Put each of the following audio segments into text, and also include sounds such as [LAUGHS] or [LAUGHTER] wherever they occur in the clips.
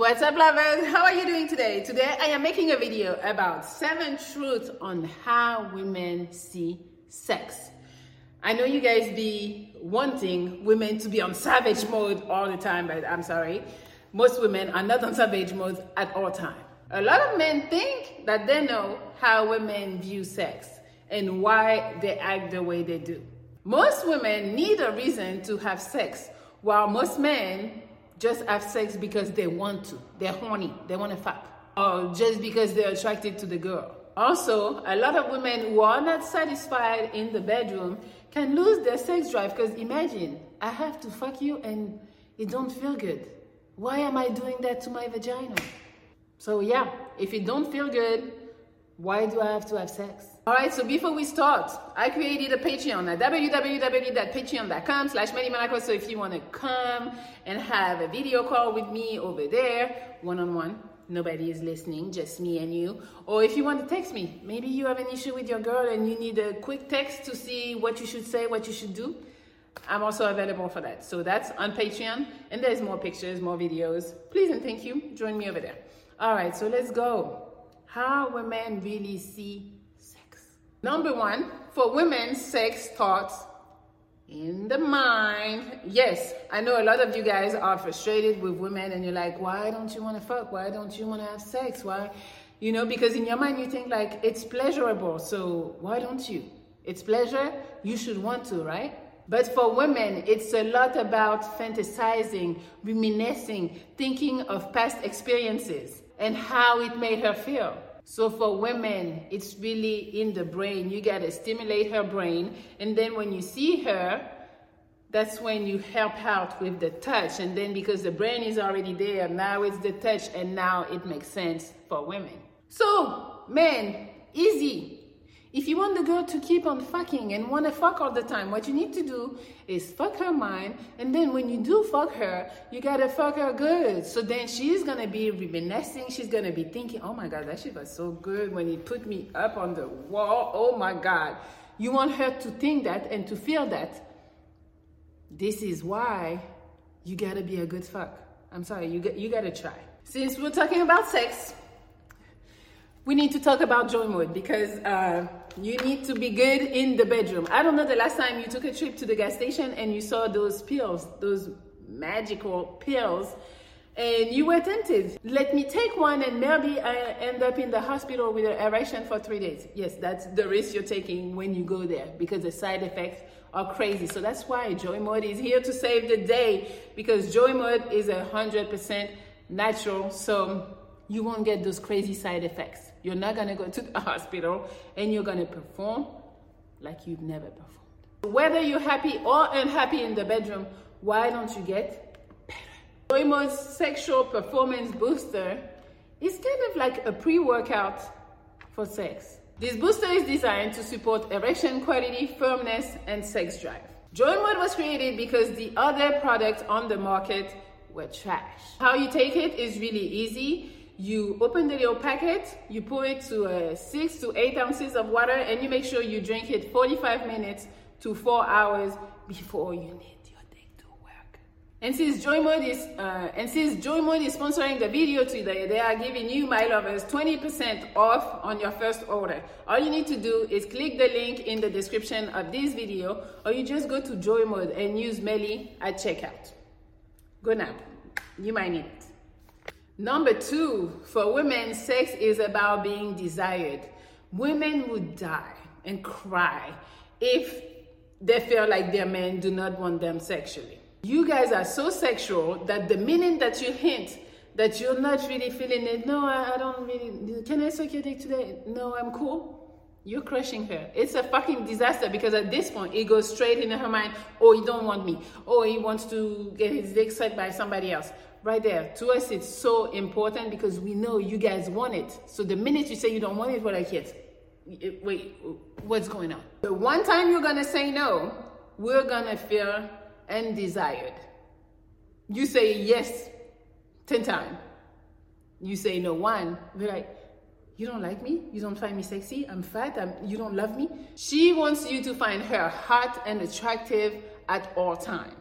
What's up, lovers? How are you doing today? Today I am making a video about seven truths on how women see sex. I know you guys be wanting women to be on savage mode all the time, but I'm sorry. Most women are not on savage mode at all time. A lot of men think that they know how women view sex and why they act the way they do. Most women need a reason to have sex, while most men just have sex because they want to. They're horny, they want to fuck, or just because they're attracted to the girl. Also, a lot of women who are not satisfied in the bedroom can lose their sex drive because imagine, I have to fuck you and it don't feel good. Why am I doing that to my vagina? So yeah, if it don't feel good, why do I have to have sex? All right, so before we start, I created a Patreon at www.patreon.com slash Monaco. So if you want to come and have a video call with me over there, one-on-one, nobody is listening, just me and you. Or if you want to text me, maybe you have an issue with your girl and you need a quick text to see what you should say, what you should do. I'm also available for that. So that's on Patreon. And there's more pictures, more videos. Please and thank you. Join me over there. All right, so let's go. How women really see. Number one, for women, sex thoughts in the mind. Yes, I know a lot of you guys are frustrated with women and you're like, why don't you want to fuck? Why don't you want to have sex? Why? You know, because in your mind you think like it's pleasurable. So why don't you? It's pleasure. You should want to, right? But for women, it's a lot about fantasizing, reminiscing, thinking of past experiences and how it made her feel. So for women, it's really in the brain. You gotta stimulate her brain. And then when you see her, that's when you help out with the touch. And then because the brain is already there, now it's the touch, and now it makes sense for women. So, men, easy. If you want the girl to keep on fucking and want to fuck all the time, what you need to do is fuck her mind. And then when you do fuck her, you gotta fuck her good. So then she's gonna be reminiscing. She's gonna be thinking, oh my God, that shit was so good when he put me up on the wall. Oh my God. You want her to think that and to feel that. This is why you gotta be a good fuck. I'm sorry, you, you gotta try. Since we're talking about sex, we need to talk about Joy Mode because uh, you need to be good in the bedroom. I don't know the last time you took a trip to the gas station and you saw those pills, those magical pills, and you were tempted. Let me take one and maybe I end up in the hospital with an erection for three days. Yes, that's the risk you're taking when you go there because the side effects are crazy. So that's why Joy Mode is here to save the day because Joy Mode is a hundred percent natural. So you won't get those crazy side effects. You're not gonna go to the [LAUGHS] hospital and you're gonna perform like you've never performed. Whether you're happy or unhappy in the bedroom, why don't you get better? Joymo's sexual performance booster is kind of like a pre-workout for sex. This booster is designed to support erection quality, firmness, and sex drive. Joy Mode was created because the other products on the market were trash. How you take it is really easy you open the little packet, you pour it to uh, six to eight ounces of water, and you make sure you drink it 45 minutes to four hours before you need your day to work. And since Joy Mode is uh, and since Joy Mode is sponsoring the video today, they are giving you, my lovers, 20% off on your first order. All you need to do is click the link in the description of this video, or you just go to Joy Mode and use Melli at checkout. Go now. You might need it. Number two, for women, sex is about being desired. Women would die and cry if they feel like their men do not want them sexually. You guys are so sexual that the minute that you hint that you're not really feeling it, no, I, don't really, can I suck your dick today? No, I'm cool. You're crushing her. It's a fucking disaster because at this point it goes straight into her mind, oh, he don't want me. Oh, he wants to get his dick sucked by somebody else. Right there. To us, it's so important because we know you guys want it. So the minute you say you don't want it, we're like, yes, uh, wait, what's going on? The one time you're gonna say no, we're gonna feel undesired. You say yes 10 times. You say no one, we're like, you don't like me? You don't find me sexy? I'm fat? I'm, you don't love me? She wants you to find her hot and attractive at all time.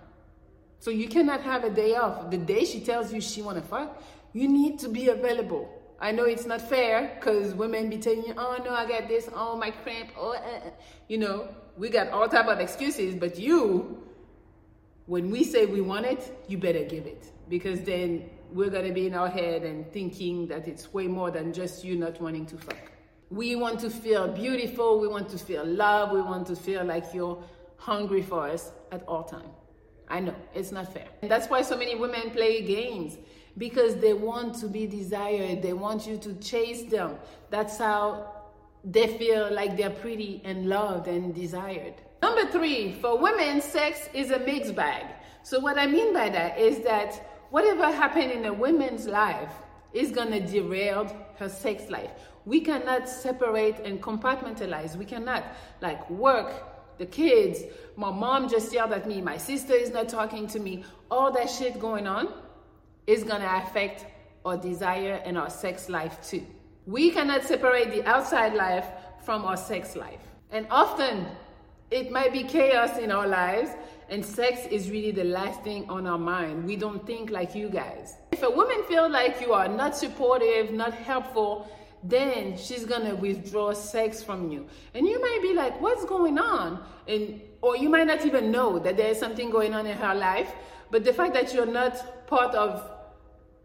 So you cannot have a day off. The day she tells you she wanna fuck, you need to be available. I know it's not fair because women be telling you, oh no, I got this, oh my cramp, oh, uh, you know, we got all type of excuses. But you, when we say we want it, you better give it because then we're gonna be in our head and thinking that it's way more than just you not wanting to fuck. We want to feel beautiful. We want to feel love. We want to feel like you're hungry for us at all time. I know it's not fair. And that's why so many women play games because they want to be desired. They want you to chase them. That's how they feel like they're pretty and loved and desired. Number three, for women, sex is a mixed bag. So, what I mean by that is that whatever happened in a woman's life is gonna derail her sex life. We cannot separate and compartmentalize. We cannot, like, work, the kids, my mom just yelled at me, my sister is not talking to me, all that shit going on is gonna affect our desire and our sex life too. We cannot separate the outside life from our sex life. And often it might be chaos in our lives, and sex is really the last thing on our mind. We don't think like you guys. If a woman feels like you are not supportive, not helpful, then she's gonna withdraw sex from you. And you might be like, what's going on? And or you might not even know that there's something going on in her life. But the fact that you're not part of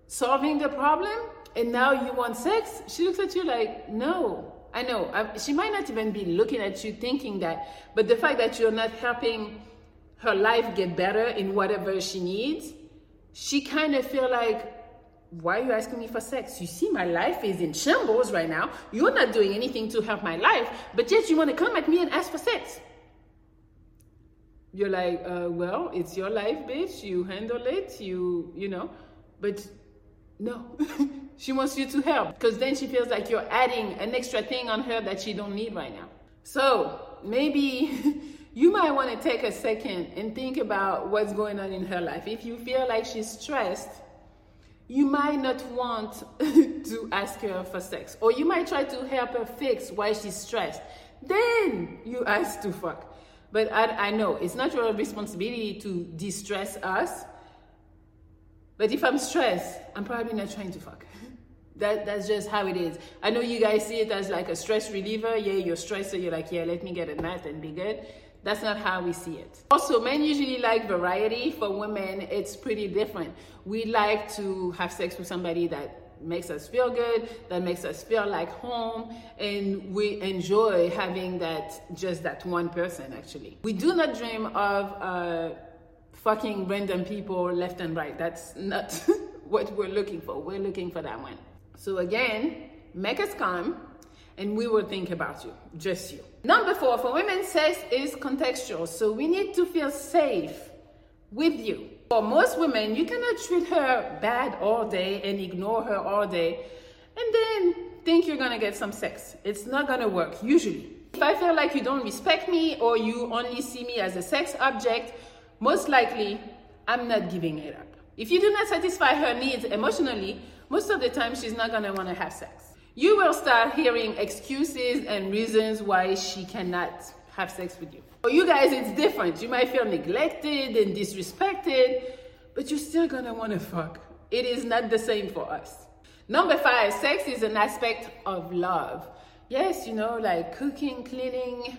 solving the problem and now you want sex, she looks at you like, no. I know. She might not even be looking at you thinking that, but the fact that you're not helping her life get better in whatever she needs, she kind of feel like why are you asking me for sex? You see, my life is in shambles right now. You're not doing anything to help my life, but yet you want to come at me and ask for sex. You're like, uh, well, it's your life, bitch. You handle it. You, you know, but no, [LAUGHS] she wants you to help because then she feels like you're adding an extra thing on her that she don't need right now. So maybe [LAUGHS] you might want to take a second and think about what's going on in her life. If you feel like she's stressed you might not want [LAUGHS] to ask her for sex, or you might try to help her fix why she's stressed. Then you ask to fuck. But I, I know it's not your responsibility to distress us. But if I'm stressed, I'm probably not trying to fuck. [LAUGHS] That, that's just how it is. I know you guys see it as like a stress reliever. Yeah, you're stressed, so you're like, yeah, let me get a nut and be good. That's not how we see it. Also, men usually like variety. For women, it's pretty different. We like to have sex with somebody that makes us feel good, that makes us feel like home, and we enjoy having that just that one person actually. We do not dream of uh, fucking random people left and right. That's not [LAUGHS] what we're looking for. We're looking for that one. So again, make us come and we will think about you, just you. Number four, for women, sex is contextual. So we need to feel safe with you. For most women, you cannot treat her bad all day and ignore her all day and then think you're gonna get some sex. It's not gonna work, usually. If I feel like you don't respect me or you only see me as a sex object, most likely I'm not giving it up. If you do not satisfy her needs emotionally, most of the time she's not gonna wanna have sex you will start hearing excuses and reasons why she cannot have sex with you. For you guys, it's different. You might feel neglected and disrespected, but you're still gonna wanna fuck. It is not the same for us. Number five, sex is an aspect of love. Yes, you know, like cooking, cleaning,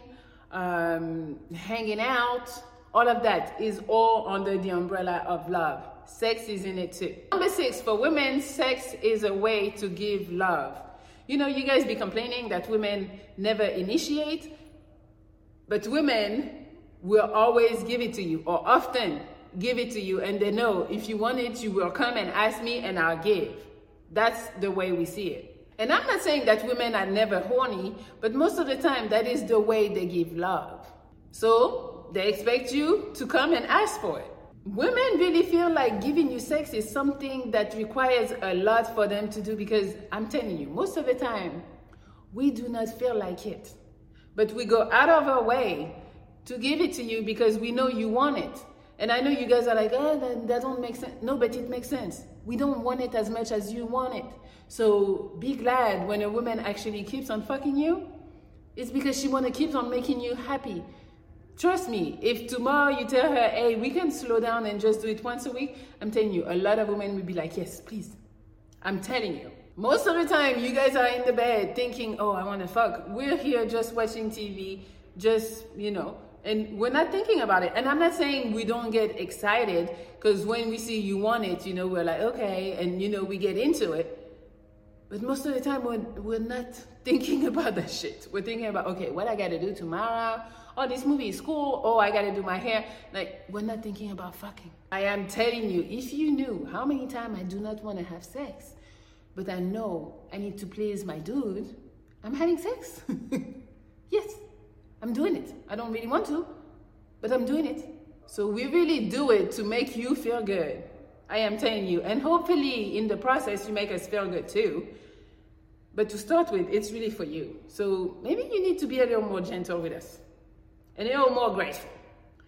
um, hanging out, all of that is all under the umbrella of love. Sex is in it too. Number six, for women, sex is a way to give love. You know, you guys be complaining that women never initiate, but women will always give it to you, or often give it to you, and they know if you want it, you will come and ask me, and I'll give. That's the way we see it. And I'm not saying that women are never horny, but most of the time, that is the way they give love. So they expect you to come and ask for it. Women really feel like giving you sex is something that requires a lot for them to do because I'm telling you, most of the time, we do not feel like it. But we go out of our way to give it to you because we know you want it. And I know you guys are like, oh, that, that don't make sense. No, but it makes sense. We don't want it as much as you want it. So be glad when a woman actually keeps on fucking you. It's because she want to keep on making you happy. Trust me, if tomorrow you tell her, hey, we can slow down and just do it once a week, I'm telling you, a lot of women will be like, yes, please. I'm telling you. Most of the time, you guys are in the bed thinking, oh, I want to fuck. We're here just watching TV, just, you know, and we're not thinking about it. And I'm not saying we don't get excited because when we see you want it, you know, we're like, okay, and, you know, we get into it. But most of the time, we're, we're not [LAUGHS] thinking about that shit. We're thinking about, okay, what I gotta do tomorrow oh, this movie is cool. Oh, I gotta do my hair. Like, we're not thinking about fucking. I am telling you, if you knew how many times I do not want to have sex, but I know I need to please my dude, I'm having sex. [LAUGHS] yes, I'm doing it. I don't really want to, but I'm doing it. So we really do it to make you feel good. I am telling you. And hopefully, in the process, you make us feel good too. But to start with, it's really for you. So maybe you need to be a little more gentle with us and a little more grateful.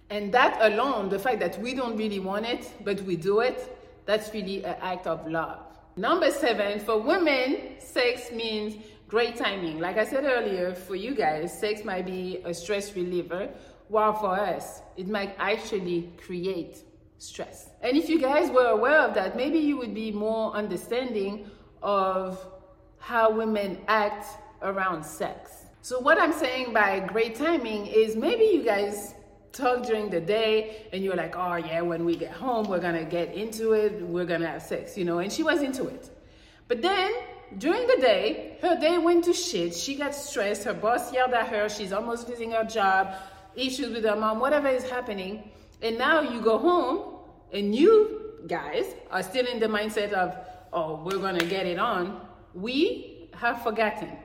And that alone, the fact that we don't really want it, but we do it, that's really an act of love. Number seven, for women, sex means great timing. Like I said earlier, for you guys, sex might be a stress reliever, while for us, it might actually create stress. And if you guys were aware of that, maybe you would be more understanding of how women act around sex. So, what I'm saying by great timing is maybe you guys talk during the day and you're like, oh, yeah, when we get home, we're gonna get into it, we're gonna have sex, you know, and she was into it. But then during the day, her day went to shit. She got stressed. Her boss yelled at her. She's almost losing her job, issues with her mom, whatever is happening. And now you go home and you guys are still in the mindset of, oh, we're gonna get it on. We have forgotten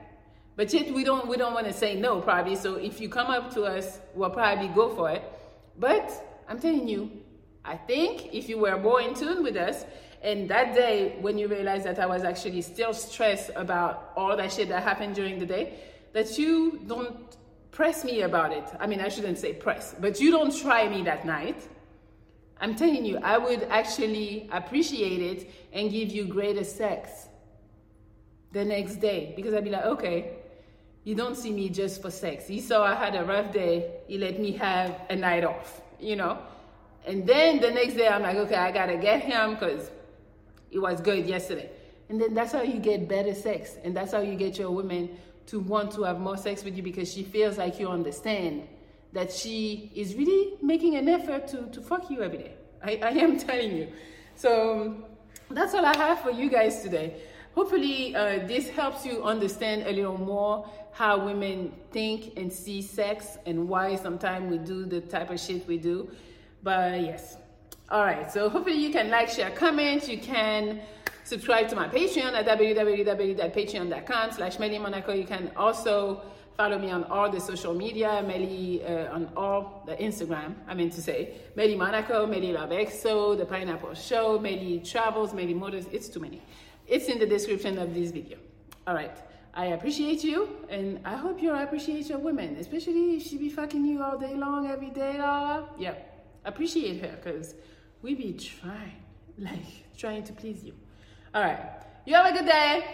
but yet we don't we don't want to say no probably. So if you come up to us, we'll probably go for it. But I'm telling you, I think if you were more in tune with us, and that day when you realized that I was actually still stressed about all that shit that happened during the day, that you don't press me about it. I mean, I shouldn't say press, but you don't try me that night. I'm telling you, I would actually appreciate it and give you greater sex the next day because I'd be like, okay, you don't see me just for sex. He saw I had a rough day. He let me have a night off, you know? And then the next day, I'm like, okay, I gotta get him because it was good yesterday. And then that's how you get better sex. And that's how you get your woman to want to have more sex with you because she feels like you understand that she is really making an effort to, to fuck you every day. I, I am [LAUGHS] telling you. So that's all I have for you guys today. Hopefully, uh, this helps you understand a little more how women think and see sex and why sometimes we do the type of shit we do. But yes. All right. So hopefully you can like, share, comment. You can subscribe to my Patreon at www.patreon.com slash Melli Monaco. You can also follow me on all the social media, Melli uh, on all the Instagram, I mean to say, Melli Monaco, Melli Love EXO, The Pineapple Show, Melli Travels, Melli Motors. It's too many. It's in the description of this video. All right. I appreciate you, and I hope you appreciate your women, especially if she be fucking you all day long, every day. Uh, yeah, appreciate her, because we be trying, [LAUGHS] like, trying to please you. All right. You have a good day.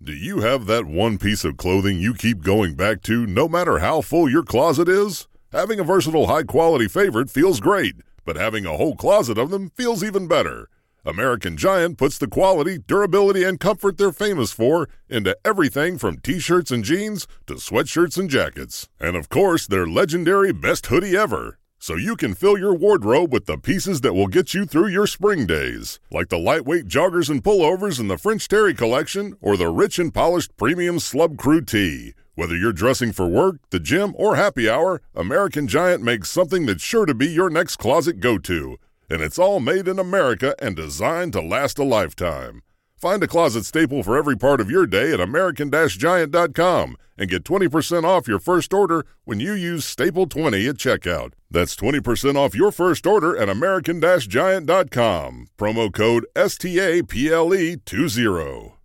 Do you have that one piece of clothing you keep going back to no matter how full your closet is? Having a versatile, high quality favorite feels great, but having a whole closet of them feels even better. American Giant puts the quality, durability, and comfort they're famous for into everything from t shirts and jeans to sweatshirts and jackets. And of course, their legendary best hoodie ever. So you can fill your wardrobe with the pieces that will get you through your spring days, like the lightweight joggers and pullovers in the French Terry collection or the rich and polished premium Slub Crew tee. Whether you're dressing for work, the gym, or happy hour, American Giant makes something that's sure to be your next closet go to and it's all made in America and designed to last a lifetime. Find a closet staple for every part of your day at American Giant.com and get 20% off your first order when you use Staple 20 at checkout. That's 20% off your first order at American Giant.com. Promo code STAPLE20.